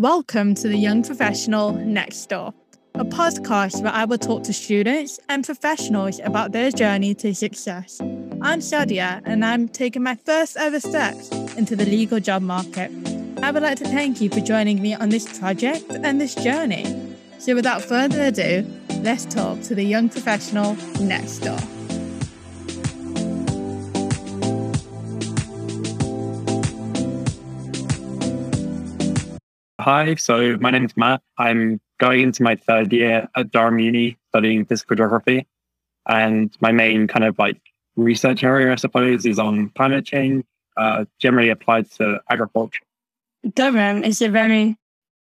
Welcome to the Young Professional Next Door, a podcast where I will talk to students and professionals about their journey to success. I'm Shadia, and I'm taking my first ever steps into the legal job market. I would like to thank you for joining me on this project and this journey. So, without further ado, let's talk to the young professional next door. Hi, so my name is Matt. I'm going into my third year at Durham Uni studying physical geography. And my main kind of like research area, I suppose, is on climate change, uh, generally applied to agriculture. Durham is a very,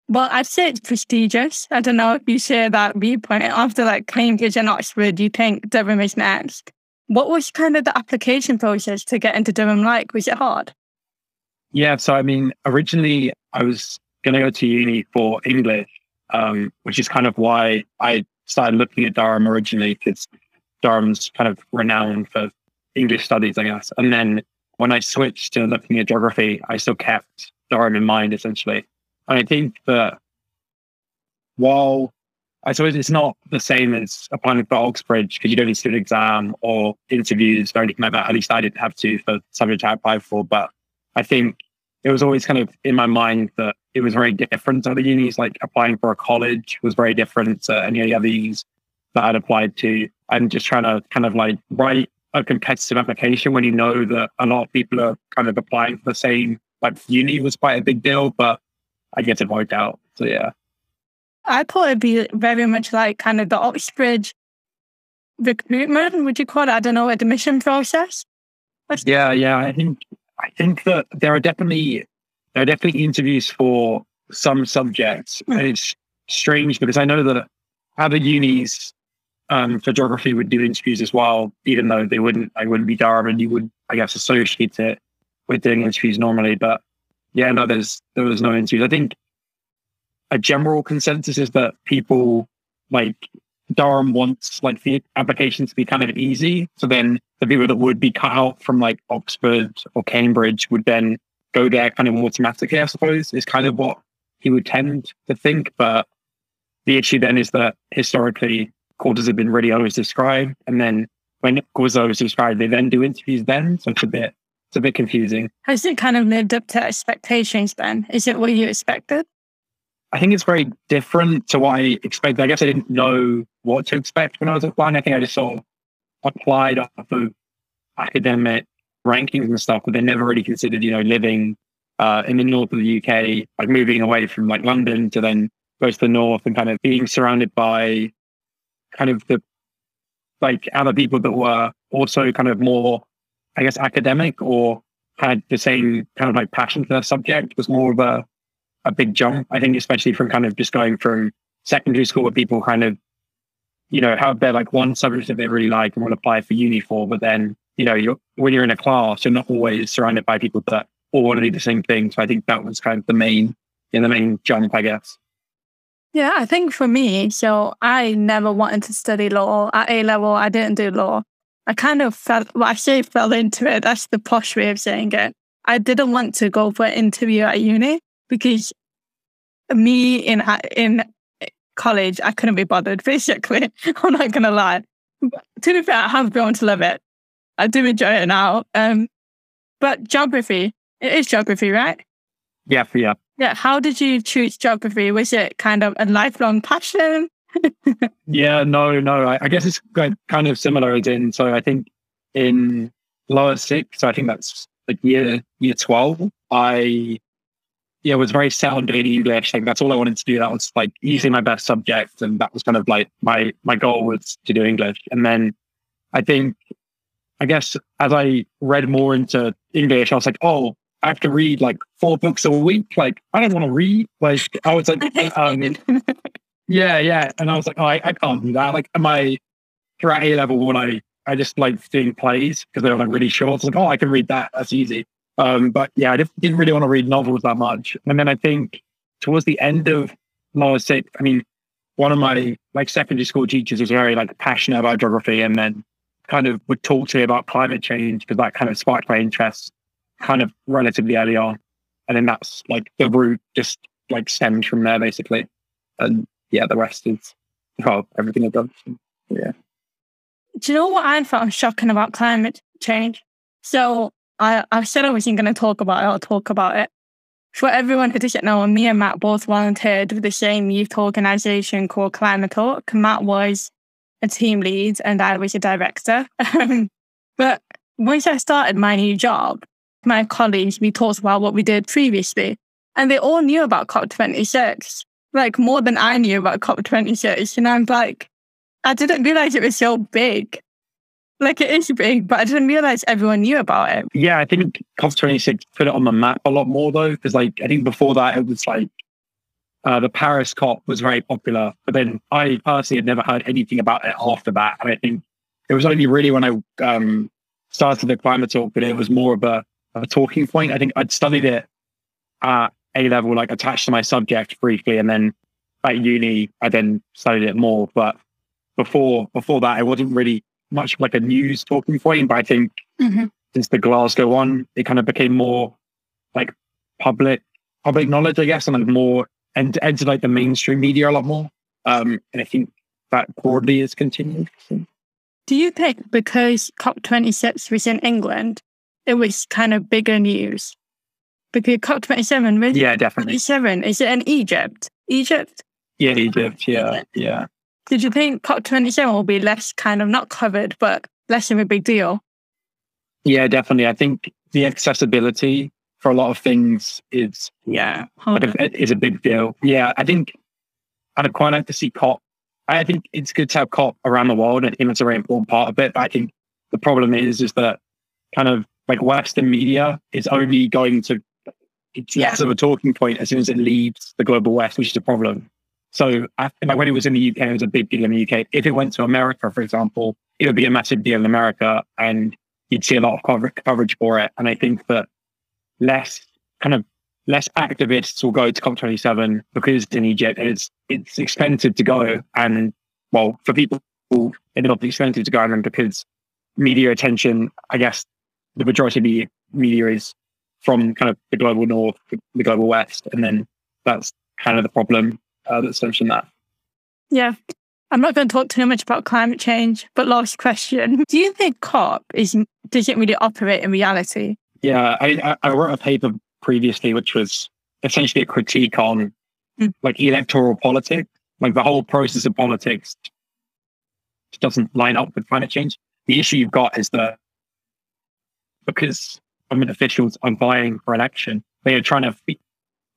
well, I'd say it's prestigious. I don't know if you share that viewpoint. After like Cambridge and Oxford, you think Durham is next. What was kind of the application process to get into Durham like? Was it hard? Yeah, so I mean, originally I was going to go to uni for English, um, which is kind of why I started looking at Durham originally, because Durham's kind of renowned for English studies, I guess. And then when I switched to looking at geography, I still kept Durham in mind, essentially. And I think that while I suppose it's not the same as applying for Oxbridge because you don't need to do an exam or interviews or anything like that. At least I didn't have to for subject I applied for. But I think it was always kind of in my mind that it was very different to other unis. Like applying for a college was very different to any of the other unis that I'd applied to. I'm just trying to kind of like write a competitive application when you know that a lot of people are kind of applying for the same like uni was quite a big deal, but I guess it worked out. So yeah. I thought it'd be very much like kind of the Oxbridge recruitment, would you call it? I don't know, admission process. Yeah, yeah. I think I think that there are definitely there are definitely interviews for some subjects. And it's strange because I know that other unis um, for geography would do interviews as well, even though they wouldn't, I wouldn't be Durham and you would, I guess, associate it with doing interviews normally. But yeah, no, there's, there was no interviews. I think a general consensus is that people like Durham wants like the applications to be kind of easy. So then the people that would be cut out from like Oxford or Cambridge would then go there kind of automatically, I suppose, is kind of what he would tend to think. But the issue then is that historically quarters have been really always described. And then when quarters are described, they then do interviews then. So it's a bit it's a bit confusing. Has it kind of lived up to expectations then? Is it what you expected? I think it's very different to what I expected. I guess I didn't know what to expect when I was applying. I think I just sort of applied off of academic rankings and stuff, but they never really considered, you know, living uh, in the north of the UK, like moving away from like London to then go to the north and kind of being surrounded by kind of the like other people that were also kind of more, I guess, academic or had the same kind of like passion for the subject was more of a, a big jump. I think, especially from kind of just going from secondary school where people kind of, you know, have their like one subject that they really like and want to apply for uni for, but then you know, you're, when you're in a class, you're not always surrounded by people that all want to do the same thing. So I think that was kind of the main, in the main jump, I guess. Yeah, I think for me, so I never wanted to study law at A level. I didn't do law. I kind of felt, well, I say fell into it. That's the posh way of saying it. I didn't want to go for an interview at uni because me in in college, I couldn't be bothered. Basically, I'm not gonna lie. But to be fair, I have grown to love it. I do enjoy it now. Um, but geography, it is geography, right? Yeah, yeah. Yeah. How did you choose geography? Was it kind of a lifelong passion? yeah, no, no. I, I, guess it's kind of similar as in, so I think in lower six, so I think that's like year, year 12, I, yeah, was very set on doing English. Like that's all I wanted to do. That was like easily my best subject. And that was kind of like my, my goal was to do English. And then I think I guess as I read more into English, I was like, oh, I have to read like four books a week. Like, I don't want to read. Like, I was like, um, yeah, yeah. And I was like, oh, I, I can't do that. Like, my throughout A level, when I, I just like doing plays because they were like really short. I was like, oh, I can read that. That's easy. Um, but yeah, I didn't really want to read novels that much. And then I think towards the end of lower six, I mean, one of my like secondary school teachers was very like passionate about geography. And then kind of would talk to me about climate change because that kind of sparked my interest kind of relatively early on. And then that's like the route just like stemmed from there basically. And yeah, the rest is well, everything I've done. Yeah. Do you know what I found shocking about climate change? So I, I said I wasn't going to talk about it. I'll talk about it. For everyone who doesn't know, me and Matt both volunteered with the same youth organization called Climate Talk. Matt was a team lead and I was a director. Um, but once I started my new job, my colleagues, we talked about what we did previously, and they all knew about COP26, like more than I knew about COP26. And I'm like, I didn't realize it was so big. Like it is big, but I didn't realize everyone knew about it. Yeah, I think COP26 put it on the map a lot more though, because like I think before that it was like uh, the Paris COP was very popular, but then I personally had never heard anything about it after that. And I think it was only really when I um, started the climate talk that it was more of a, a talking point. I think I'd studied it at A level, like attached to my subject briefly, and then at uni I then studied it more. But before before that, it wasn't really much like a news talking point. But I think mm-hmm. since the Glasgow one, it kind of became more like public public knowledge, I guess, and like more and entered like the mainstream media a lot more. Um, and I think that broadly is continued. So. Do you think because COP26 was in England, it was kind of bigger news? Because COP27 was yeah, definitely. 27, is it in Egypt? Egypt? Yeah, Egypt. Yeah, yeah. Did you think COP27 will be less kind of not covered, but less of a big deal? Yeah, definitely. I think the accessibility for a lot of things is yeah, is a big deal. Yeah, I think I'd quite like to see COP. I think it's good to have COP around the world, and it's a very important part of it. But I think the problem is is that kind of like Western media is only going to it's yeah. less of a talking point as soon as it leaves the global West, which is a problem. So I, like when it was in the UK, it was a big deal in the UK. If it went to America, for example, it would be a massive deal in America and you'd see a lot of cover- coverage for it. And I think that less kind of less activists will go to COP27 because in Egypt it's it's expensive to go. And well, for people it's not expensive to go and because media attention, I guess the majority of the media is from kind of the global north, the global west, and then that's kind of the problem uh, that's mentioned that. Yeah. I'm not going to talk too much about climate change, but last question. Do you think COP is doesn't really operate in reality? Yeah, I, I wrote a paper previously which was essentially a critique on mm. like electoral politics, like the whole process of politics doesn't line up with climate change. The issue you've got is that because government officials are vying for election, they are trying to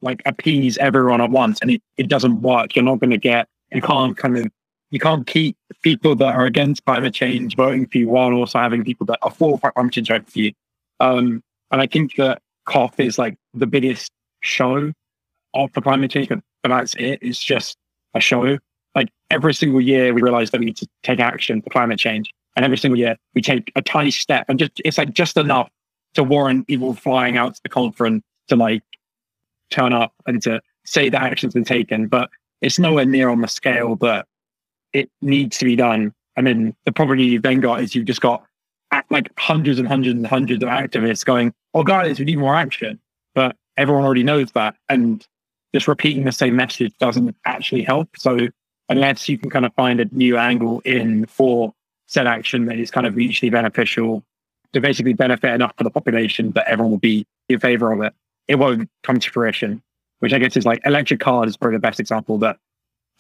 like appease everyone at once and it, it doesn't work. You're not going to get, you can't kind of, you can't keep people that are against climate change voting for you while also having people that are for climate change voting for you. Um, and I think that COP is like the biggest show of the climate change, but, but that's it. It's just a show. Like every single year, we realize that we need to take action for climate change. And every single year, we take a tiny step and just, it's like just enough to warrant people flying out to the conference to like turn up and to say that action's been taken, but it's nowhere near on the scale that it needs to be done. And then the problem you've then got is you've just got like hundreds and hundreds and hundreds of activists going, "Oh, guys, we need more action," but everyone already knows that, and just repeating the same message doesn't actually help. So unless you can kind of find a new angle in for said action that is kind of mutually beneficial to basically benefit enough for the population that everyone will be in favor of it, it won't come to fruition, which I guess is like electric cars is probably the best example that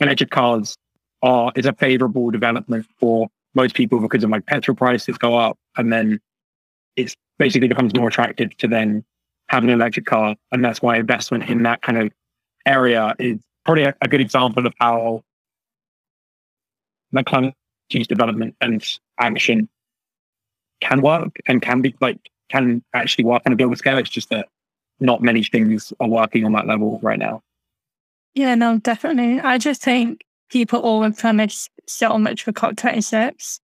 electric cars are is a favorable development for most people because of like petrol prices go up and then it's basically becomes more attractive to then have an electric car. And that's why investment in that kind of area is probably a, a good example of how that climate change development and action can work and can be like can actually work on a global scale. It's just that not many things are working on that level right now. Yeah, no, definitely. I just think people always promise so much for COP26,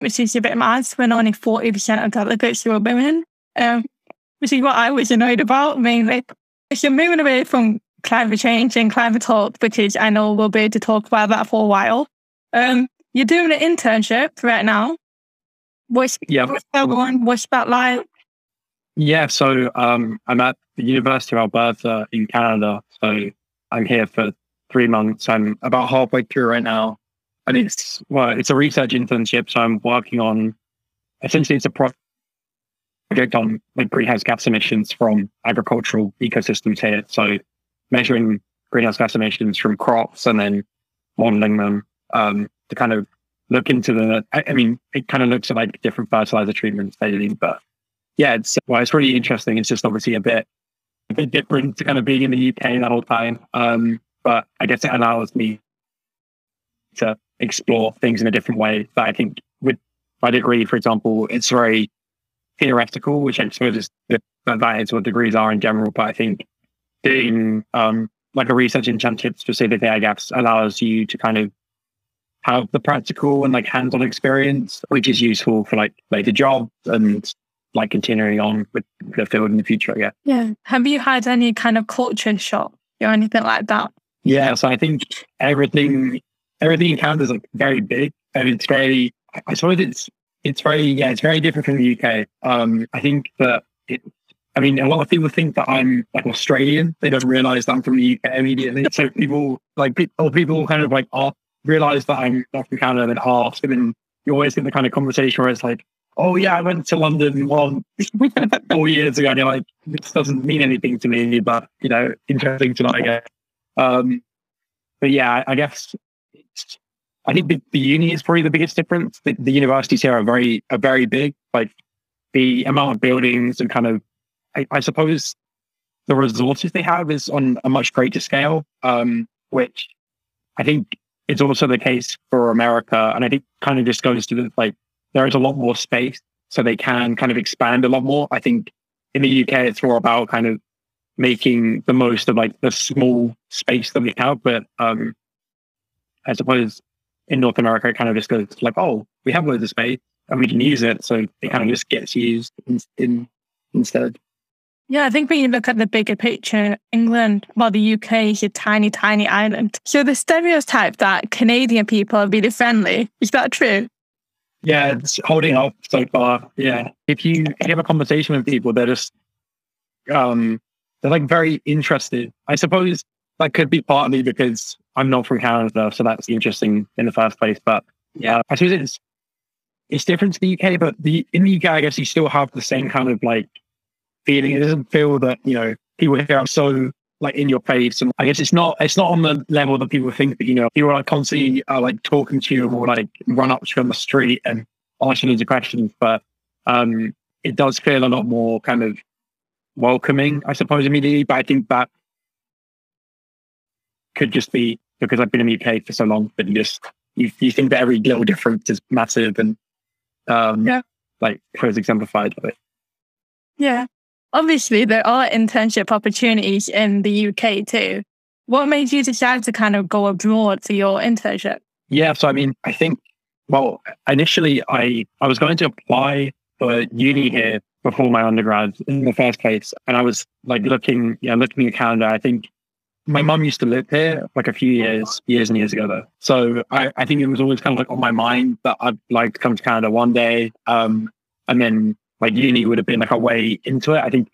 which is a bit mad when only 40% of delegates were women, um, which is what I was annoyed about mainly. You're moving away from climate change and climate talk, because I know we'll be able to talk about that for a while, um, you're doing an internship right now. What's, yeah. what's that one? What's that like? Yeah, so um, I'm at the University of Alberta in Canada. So I'm here for three months. I'm about halfway through right now. And it's, well, it's a research internship. So I'm working on, essentially it's a project on like greenhouse gas emissions from agricultural ecosystems here. So measuring greenhouse gas emissions from crops and then modeling them um, to kind of look into the, I, I, mean, it kind of looks at like different fertilizer treatments, basically, but yeah, it's, well, it's really interesting. It's just obviously a bit, a bit different to kind of being in the UK that whole time. Um, but I guess it allows me to explore things in a different way that I think with my degree, for example, it's very theoretical, which I suppose is the, that is what degrees are in general. But I think doing um, like a research internship specifically, I guess, allows you to kind of have the practical and like hands-on experience, which is useful for like later jobs and like continuing on with the field in the future, guess. Yeah. Have you had any kind of culture shock or anything like that? Yeah. So I think everything everything in Canada is like very big and it's very I suppose it's it's very yeah, it's very different from the UK. Um I think that it I mean, a lot of people think that I'm like Australian. They don't realize that I'm from the UK immediately. So people like people, people kind of like ask, realize that I'm not from Canada and ask, and then you always get the kind of conversation where it's like, oh yeah, I went to London one four years ago, and you're like, this doesn't mean anything to me, but you know, interesting to know, I guess. Um, but yeah, I guess I think the, the uni is probably the biggest difference. The, the universities here are very are very big. Like the amount of buildings and kind of I, I, suppose the resources they have is on a much greater scale, um, which I think is also the case for America. And I think kind of just goes to the, like, there is a lot more space, so they can kind of expand a lot more. I think in the UK, it's more about kind of making the most of like the small space that we have. But um, I suppose in North America, it kind of just goes like, oh, we have loads of space and we can use it. So it kind of just gets used in, in instead. Yeah, I think when you look at the bigger picture, England, well, the UK is a tiny, tiny island. So the stereotype that Canadian people are really friendly, is that true? Yeah, it's holding up so far. Yeah. If you have a conversation with people, they're just, um, they're like very interested. I suppose that could be partly because I'm not from Canada, so that's interesting in the first place. But yeah, I suppose it's, it's different to the UK, but the in the UK, I guess you still have the same kind of like feeling. It doesn't feel that, you know, people here are so like in your face. And I guess it's not it's not on the level that people think that, you know, people are like constantly are like talking to you or like run up to you on the street and ask you questions. But um it does feel a lot more kind of welcoming, I suppose, immediately. But I think that could just be because I've been in the UK for so long that you just you, you think that every little difference is massive and um yeah. like was exemplified of it. Yeah. Obviously, there are internship opportunities in the UK too. What made you decide to kind of go abroad for your internship? Yeah, so I mean, I think, well, initially I, I was going to apply for uni here before my undergrad in the first place. And I was like looking, yeah, looking at Canada. I think my mum used to live here like a few years, years and years ago though. So I, I think it was always kind of like on my mind that I'd like to come to Canada one day. Um, and then like uni would have been like a way into it. I think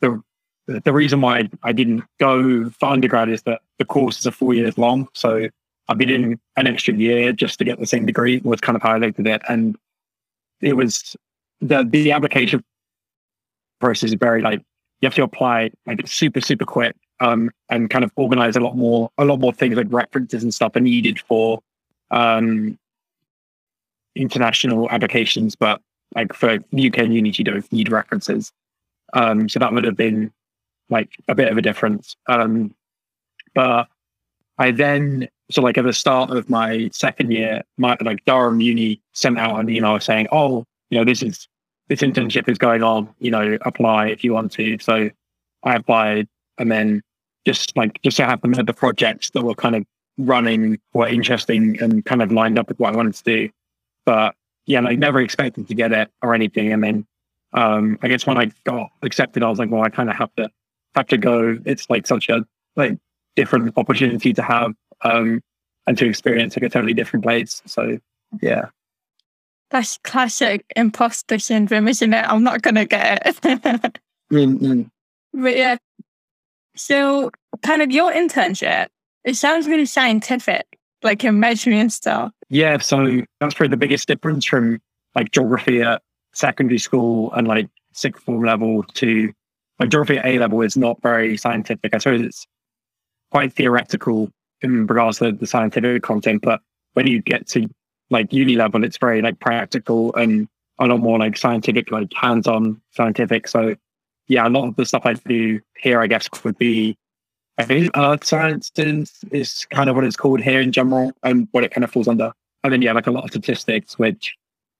the the reason why I didn't go for undergrad is that the course is four years long. So I've been in an extra year just to get the same degree was kind of highlighted it. And it was the the application process is very like you have to apply like super, super quick. Um, and kind of organize a lot more, a lot more things like references and stuff are needed for um, international applications. But like for UK and Unity, you don't need references. Um, so that would have been like a bit of a difference. Um, but I then, so like at the start of my second year, my like Durham Uni sent out an email saying, "Oh, you know, this is this internship is going on. You know, apply if you want to." So I applied, and then just like just so happened that the projects that were kind of running were interesting and kind of lined up with what I wanted to do. But yeah, like never expected to get it or anything. And then um, I guess when I got accepted, I was like, well, I kind of have to have to go. It's like such a like different opportunity to have um, and to experience like a totally different place. So yeah. That's classic imposter syndrome, isn't it? I'm not gonna get it. mm-hmm. But yeah. So kind of your internship, it sounds really scientific, like you're measuring stuff. Yeah, so that's probably the biggest difference from like geography at secondary school and like sixth form level to like geography at A level is not very scientific. I suppose it's quite theoretical in regards to the scientific content, but when you get to like uni mm-hmm. level, it's very like practical and a lot more like scientific, like hands-on scientific. So yeah, a lot of the stuff I do here, I guess, would be I think earth sciences is kind of what it's called here in general and what it kind of falls under. And then yeah, like a lot of statistics, which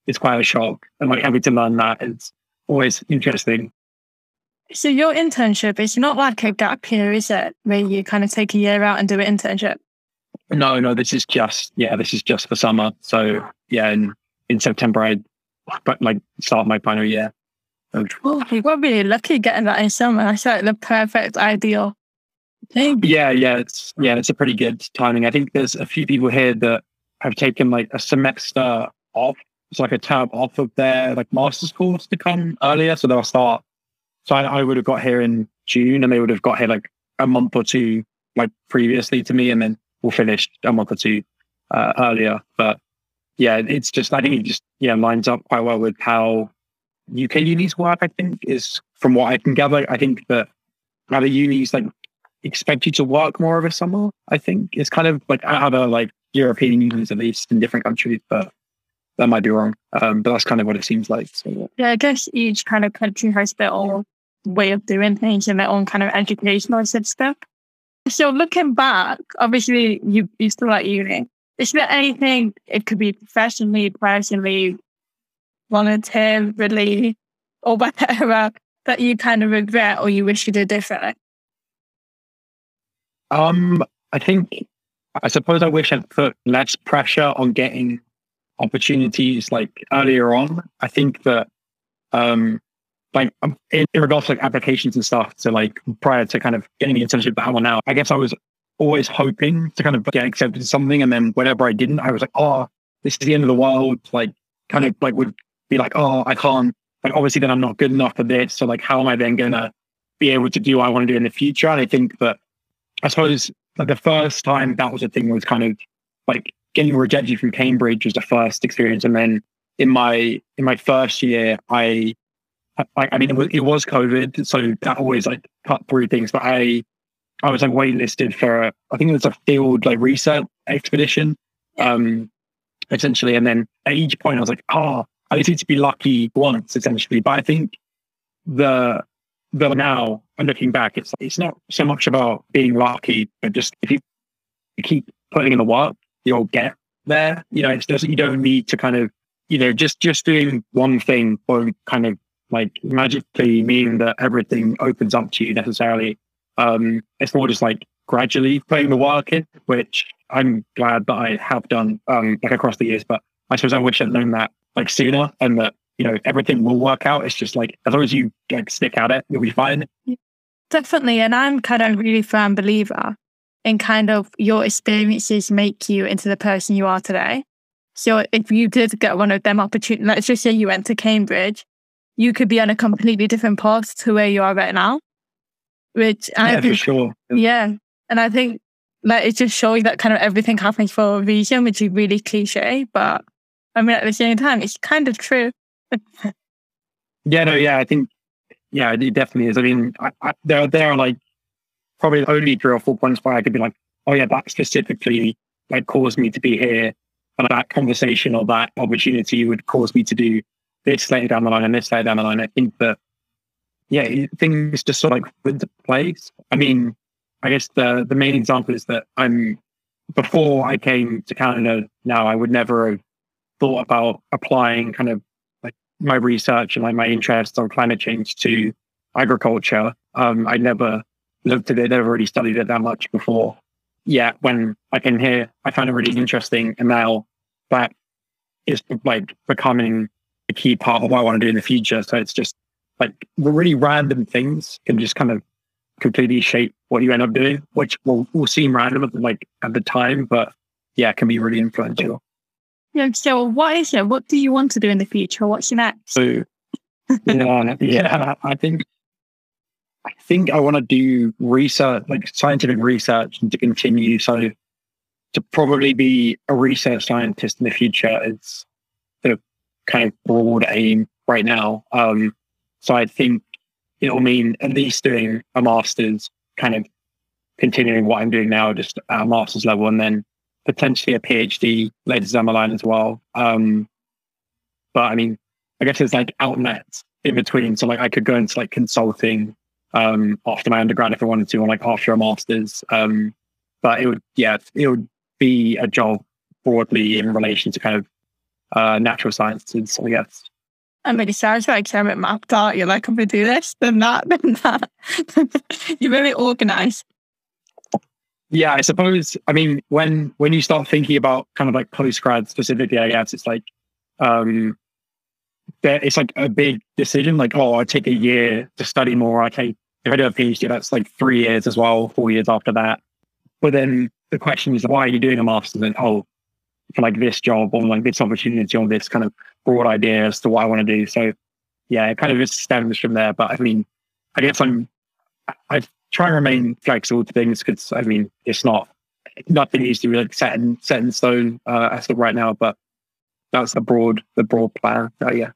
is quite a shock. And like having to learn that is always interesting. So your internship is not like a gap year, is it? Where you kind of take a year out and do an internship? No, no, this is just yeah, this is just for summer. So yeah, in, in September I but like start my final year. Well, you got really lucky getting that in summer. That's like the perfect ideal thing. Yeah, yeah, it's yeah, it's a pretty good timing. I think there's a few people here that have taken like a semester off. It's like a tab off of their like master's course to come earlier. So they'll start. So I, I would have got here in June and they would have got here like a month or two like previously to me and then we'll finish a month or two uh, earlier. But yeah, it's just I think it just yeah lines up quite well with how UK unis work. I think is from what I can gather. I think that other unis like expect you to work more of a summer. I think it's kind of like other like European unis at least in different countries, but that might be wrong. Um, but that's kind of what it seems like. So, yeah. yeah, I guess each kind of country has their own way of doing things and their own kind of educational system. So looking back, obviously you you still at uni. Is there anything it could be professionally, personally, voluntarily, or whatever that you kind of regret or you wish you did differently? Um, I think I suppose I wish I'd put less pressure on getting opportunities like earlier on. I think that um like um, in, in regards to like applications and stuff, so like prior to kind of getting the internship that I'm now, I guess I was always hoping to kind of get accepted to something. And then whenever I didn't, I was like, oh, this is the end of the world. Like, kind of like would be like, oh, I can't, like, obviously then I'm not good enough for this. So, like, how am I then to be able to do what I want to do in the future? And I think that, I suppose, like, the first time that was a thing was kind of like getting rejected from Cambridge was the first experience. And then in my, in my first year, I, I, I mean, it was, it was COVID. So that always like cut through things, but I, I was like waitlisted for a, I think it was a field like research expedition, um, essentially. And then at each point, I was like, oh, I need to be lucky once, essentially. But I think the the now, looking back, it's it's not so much about being lucky, but just if you keep putting in the work, you'll get there. You know, it's just you don't need to kind of you know just just doing one thing or kind of like magically mean that everything opens up to you necessarily. Um, it's more just like gradually putting the work in, which I'm glad that I have done um, like across the years. But I suppose I wish I'd known that like sooner and that you know everything will work out. It's just like as long as you like stick at it, you'll be fine. Definitely, and I'm kind of really firm believer in kind of your experiences make you into the person you are today. So if you did get one of them opportunities, let's just say you went to Cambridge, you could be on a completely different path to where you are right now which I yeah, think, for sure. Yeah. And I think like it's just showing that kind of everything happens for a reason, which is really cliche, but I mean at the same time, it's kind of true. yeah, no, yeah, I think yeah, it definitely is. I mean, I, I, there there are like probably only three or four points where I could be like, oh yeah, that specifically like caused me to be here, and that conversation or that opportunity would cause me to do this later down the line and this later down the line. I think that yeah, things just sort of like went into place. I mean, I guess the the main example is that I'm before I came to Canada. Now I would never have thought about applying kind of like my research and like my interests on climate change to agriculture. Um, I never looked at it, never really studied it that much before. Yeah, when I came here, I found it really interesting, and now that is like becoming a key part of what I want to do in the future. So it's just like really random things can just kind of completely shape what you end up doing, which will, will seem random at the, like at the time, but yeah, can be really influential. Yeah. So what is it? What do you want to do in the future? What's your next? So yeah, yeah, I think I think I want to do research, like scientific research, and to continue. So to probably be a research scientist in the future is kind of broad aim right now. Um, so I think it'll mean at least doing a master's, kind of continuing what I'm doing now, just at a master's level, and then potentially a PhD later down the line as well. Um, but I mean, I guess there's like outlets in between. So like I could go into like consulting um, after my undergrad if I wanted to, or like after a master's. Um, but it would, yeah, it would be a job broadly in relation to kind of uh, natural sciences, I guess. I mean, it sounds like you have it mapped out. You're like, I'm going to do this, then that, then that. You're very organized. Yeah, I suppose. I mean, when when you start thinking about kind of like post grad specifically, I guess it's like um that it's like a big decision. Like, oh, I take a year to study more. Okay, if I do a PhD, that's like three years as well, four years after that. But then the question is, why are you doing a master's? And oh, like this job or like this opportunity or this kind of broad idea as to what I want to do. So yeah, it kind of just stems from there. But I mean, I guess I'm I try and remain flexible to things because I mean it's not nothing needs to be like set in set in stone uh, as of right now, but that's the broad the broad plan, I guess.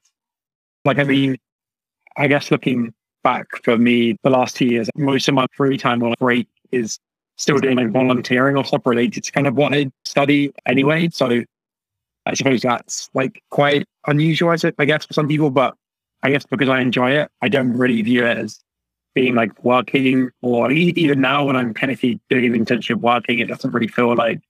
Like I mean, I guess looking back for me, the last two years, most of my free time or break is still doing like volunteering or stuff related to kind of what I study anyway. So I suppose that's like quite unusual, I guess, for some people, but I guess because I enjoy it, I don't really view it as being like working or even now when I'm kind of doing an internship working, it doesn't really feel like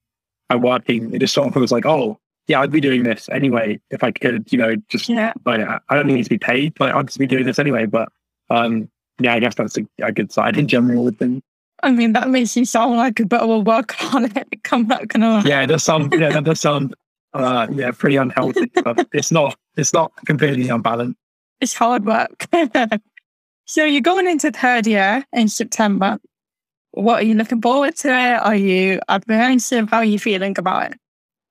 I'm working. It just sort of feels like, oh, yeah, I'd be doing this anyway if I could, you know, just yeah. like I don't need to be paid, but I'd just be doing this anyway. But um, yeah, I guess that's a, a good side in general with things. I mean, that makes you sound like a bit of a work on it. Come back and yeah, it does sound yeah, that does sound uh, yeah, pretty unhealthy, but it's not it's not completely unbalanced. It's hard work. So you're going into third year in September. What are you looking forward to it? Are you apprehensive? How are you feeling about it?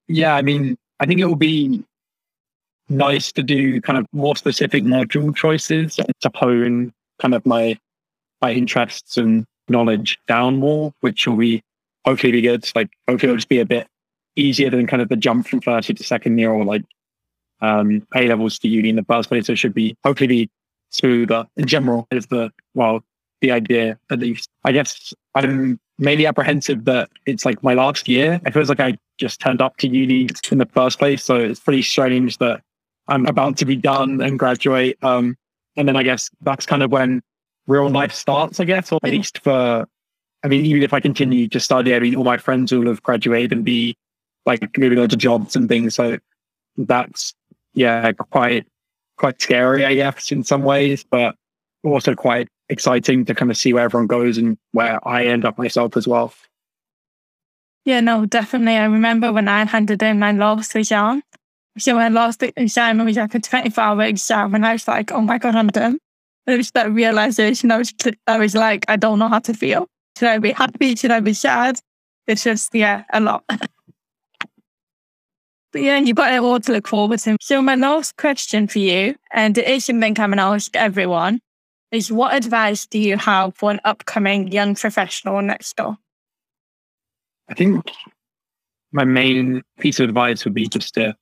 Yeah, I mean, I think it will be nice to do kind of more specific module choices to hone kind of my my interests and knowledge down more, which will be hopefully be good. Like hopefully it'll just be a bit easier than kind of the jump from first year to second year or like um A levels to uni in the first place. So it should be hopefully be smoother in general is the well the idea at least i guess i'm mainly apprehensive that it's like my last year it feels like i just turned up to uni in the first place so it's pretty strange that i'm about to be done and graduate um and then i guess that's kind of when real life starts i guess or at least for i mean even if i continue to study i mean all my friends will have graduated and be like moving on to jobs and things so that's yeah quite quite scary, I guess, in some ways, but also quite exciting to kind of see where everyone goes and where I end up myself as well. Yeah, no, definitely. I remember when I handed in my last exam. So my last exam was like a 24 hour exam, and I was like, oh my God, I'm done. It was that realization. I was, I was like, I don't know how to feel. Should I be happy? Should I be sad? It's just, yeah, a lot. But yeah, you've got it all to look forward to. So my last question for you, and it is something I'm going to ask everyone, is what advice do you have for an upcoming young professional next door? I think my main piece of advice would be just to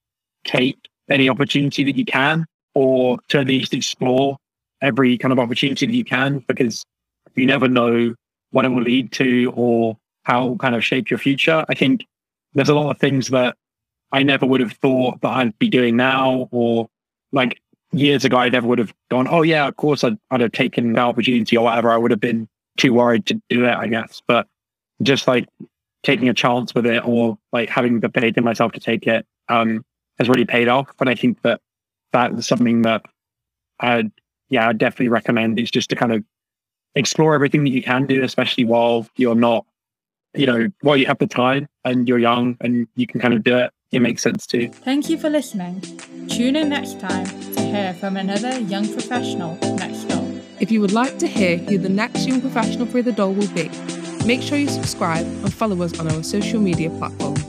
take any opportunity that you can, or to at least explore every kind of opportunity that you can, because you never know what it will lead to or how it will kind of shape your future. I think there's a lot of things that I never would have thought that I'd be doing now, or like years ago, I never would have gone, oh, yeah, of course, I'd, I'd have taken the opportunity or whatever. I would have been too worried to do it, I guess. But just like taking a chance with it or like having the faith in myself to take it um, has really paid off. And I think that that's something that I'd, yeah, I'd definitely recommend is just to kind of explore everything that you can do, especially while you're not, you know, while you have the time and you're young and you can kind of do it it makes sense too. Thank you for listening. Tune in next time to hear from another young professional next door. If you would like to hear who the next young professional for the door will be, make sure you subscribe and follow us on our social media platforms.